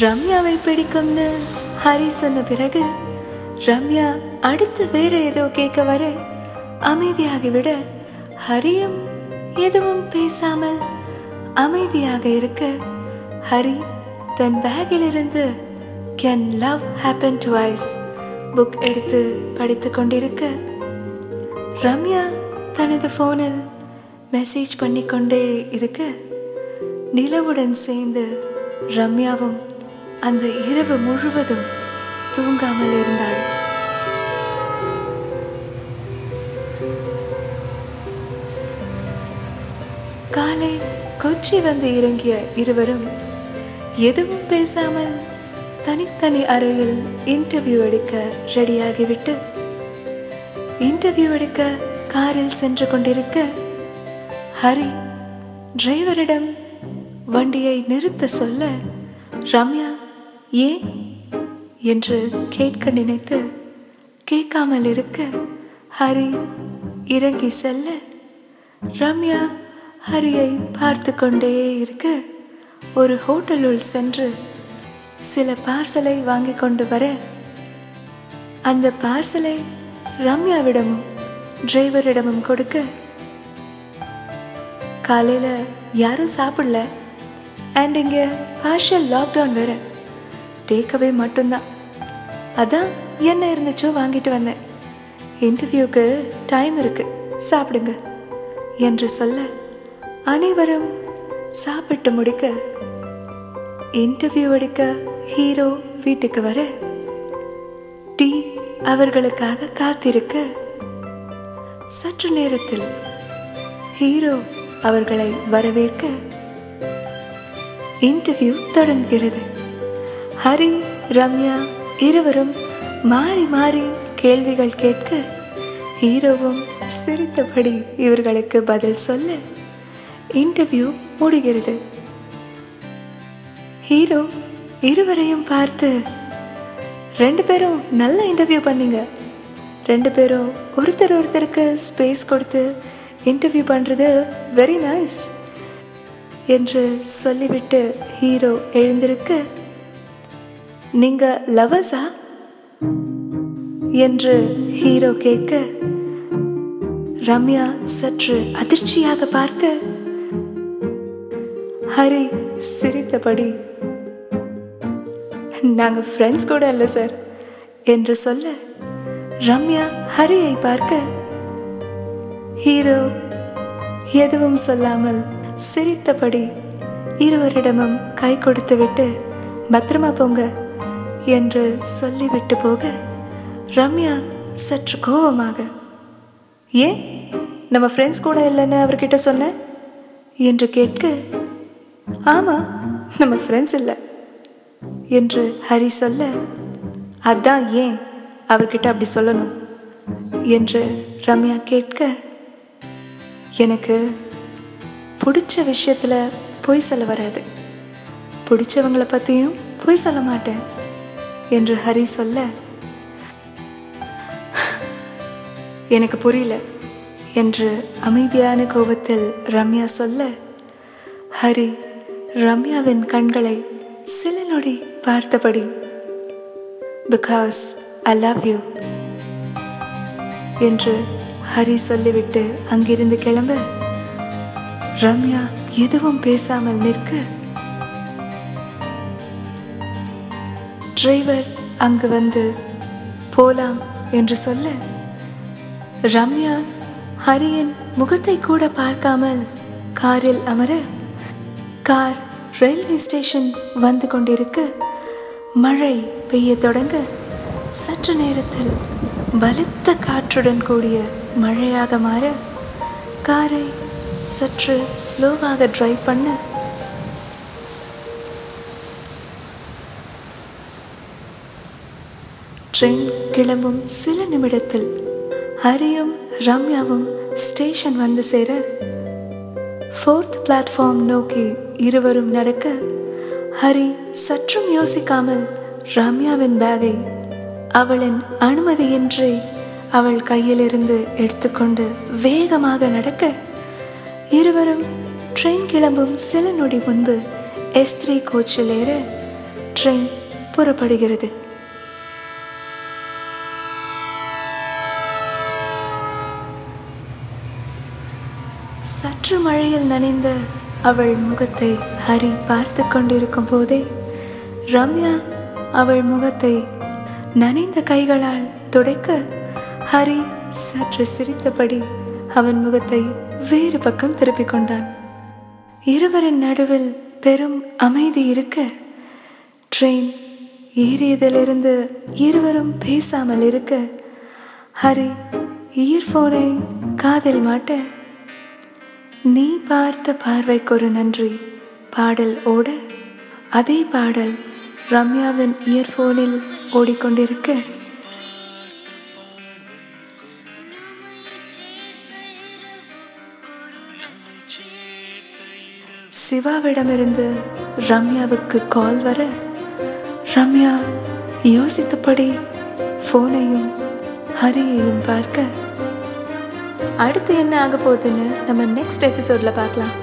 ரம்யாவை பிடிக்கும்னு ஹரி சொன்ன பிறகு ரம்யா அடுத்து வேற ஏதோ கேட்க வர அமைதியாகிவிட ஹரியும் எதுவும் பேசாமல் அமைதியாக இருக்க ஹரி தன் பேக்கிலிருந்து can love happen twice book எடுத்து படித்து கொண்டிருக்க ரம்யா தனது ஃபோனில் மெசேஜ் பண்ணிக்கொண்டே இருக்க நிலவுடன் சேர்ந்து ரம்யாவும் அந்த இரவு முழுவதும் தூங்காமல் இருந்தாள். காலை கொச்சி வந்து இறங்கிய இருவரும் எதுவும் பேசாமல் தனித்தனி அறையில் இன்டர்வியூ எடுக்க ரெடியாகிவிட்டு இன்டர்வியூ எடுக்க காரில் சென்று கொண்டிருக்க ஹரி டிரைவரிடம் வண்டியை நிறுத்த சொல்ல ரம்யா ஏன் என்று கேட்க நினைத்து கேட்காமல் இருக்க ஹரி இறங்கி செல்ல ரம்யா ஹரியை பார்த்து கொண்டே இருக்க ஒரு ஹோட்டலுள் சென்று சில பார்சலை வாங்கி கொண்டு வர அந்த பார்சலை ரம்யாவிடமும் டிரைவரிடமும் கொடுக்க காலையில் யாரும் சாப்பிடல. அண்ட் இங்கே பார்ஷியல் லாக்டவுன் வேறு. கேட்கவே மட்டும்தான். அதான் என்ன இருந்துச்சோ வாங்கிட்டு வந்தேன். இன்டர்வியூக்கு டைம் இருக்கு சாப்பிடுங்க என்று சொல்ல அனைவரும் சாப்பிட்டு முடிக்க இன்டர்வியூ எடுக்க ஹீரோ வீட்டுக்கு வர டீ அவர்களுக்காக காத்திருக்க சற்று நேரத்தில் ஹீரோ அவர்களை வரவேற்க இன்டர்வியூ தொடங்குகிறது. ஹரி ரம்யா இருவரும் மாறி மாறி கேள்விகள் கேட்க ஹீரோவும் சிரித்தபடி இவர்களுக்கு பதில் சொல்ல இன்டர்வியூ முடிகிறது. ஹீரோ இருவரையும் பார்த்து ரெண்டு பேரும் நல்ல இன்டர்வியூ பண்ணீங்க. ரெண்டு பேரும் ஒருத்தர் ஒருத்தருக்கு ஸ்பேஸ் கொடுத்து இன்டர்வியூ பண்ணுறது வெரி நைஸ் என்று சொல்லிவிட்டு ஹீரோ எழுந்திருக்க நீங்க லவர்ஸா? என்று ஹீரோ கேட்க ரம்யா சற்று அதிர்ச்சியாக பார்க்க ஹரி சிரித்தபடி நாங்க ஃப்ரெண்ட்ஸ் கூட இல்லை சார் என்று சொல்ல ரம்யா ஹரியை பார்க்க ஹீரோ எதுவும் சொல்லாமல் சிரித்தபடி இருவரிடமும் கை கொடுத்துவிட்டு பத்திரமா போங்க என்று சொல்லிவிட்டு போக ரம்யா சற்று கோபமாக ஏன் நம்ம ஃப்ரெண்ட்ஸ் கூட இல்லைன்னு அவர்கிட்ட சொன்னேன் என்று கேட்க ஆமாம் நம்ம ஃப்ரெண்ட்ஸ் இல்லை என்று ஹரி சொல்ல அதான் ஏன் அவர்கிட்ட அப்படி சொல்லணும்? என்று ரம்யா கேட்க எனக்கு பிடிச்ச விஷயத்தில் பொய் சொல்ல வராது. பிடிச்சவங்களை பற்றியும் பொய் சொல்ல மாட்டேன். என்று ஹரி சொல்ல எனக்கு புரியல என்று அமைதியான கோபத்தில் ரம்யா சொல்ல ஹரி ரம்யாவின் கண்களை சில நொடி பார்த்தபடி பிகாஸ் ஐ லவ் யூ என்று ஹரி சொல்லிவிட்டு அங்கிருந்து கிளம்ப ரம்யா எதுவும் பேசாமல் நிற்க டிரைவர் அங்கு வந்து போலாம் என்று சொல்ல ரம்யா ஹரியின் முகத்தை கூட பார்க்காமல் காரில் அமர கார் ரயில்வே ஸ்டேஷன் வந்து கொண்டிருக்க மழை பெய்ய தொடங்க சற்று நேரத்தில் பலத்த காற்றுடன் கூடிய மழையாக மாற காரை சற்று ஸ்லோவாக டிரைவ் பண்ண ட்ரெயின் கிளம்பும் சில நிமிடத்தில் ஹரியும் ரம்யாவும் ஸ்டேஷன் வந்து சேர ஃபோர்த் பிளாட்ஃபார்ம் நோக்கி இருவரும் நடக்க ஹரி சற்றும் யோசிக்காமல் ரம்யாவின் பேகை அவளின் அனுமதியின்றி அவள் கையிலிருந்து எடுத்துக்கொண்டு வேகமாக நடக்க இருவரும் ட்ரெயின் கிளம்பும் சில நொடி முன்பு எஸ் த்ரீ கோச்சில் ஏற ட்ரெயின் புறப்படுகிறது. சற்று மழையில் நனைந்த அவள் முகத்தை ஹரி பார்த்து கொண்டிருக்கும் போதே ரம்யா அவள் முகத்தை நனைந்த கைகளால் துடைக்க ஹரி சற்று சிரித்தபடி அவன் முகத்தை வேறு பக்கம் திருப்பிக் கொண்டான். இருவரின் நடுவில் பெரும் அமைதி இருக்க ட்ரெயின் ஏறியதிலிருந்து இருவரும் பேசாமல் இருக்க ஹரி இயர்ஃபோனை காதில் மாட்ட நீ பார்த்த பார்வைக்கு ஒரு நன்றி. பாடல் ஓட. அதே பாடல் ரம்யாவின் இயர்ஃபோனில் ஓடிக்கொண்டிருக்க. சிவாவிடமிருந்து ரம்யாவுக்கு கால் வர. ரம்யா யோசித்தபடி ஃபோனையும் ஹரியையும் பார்க்க. அடுத்து என்ன ஆக போகுதுன்னு நம்ம நெக்ஸ்ட் எபிசோடில் பார்க்கலாம்.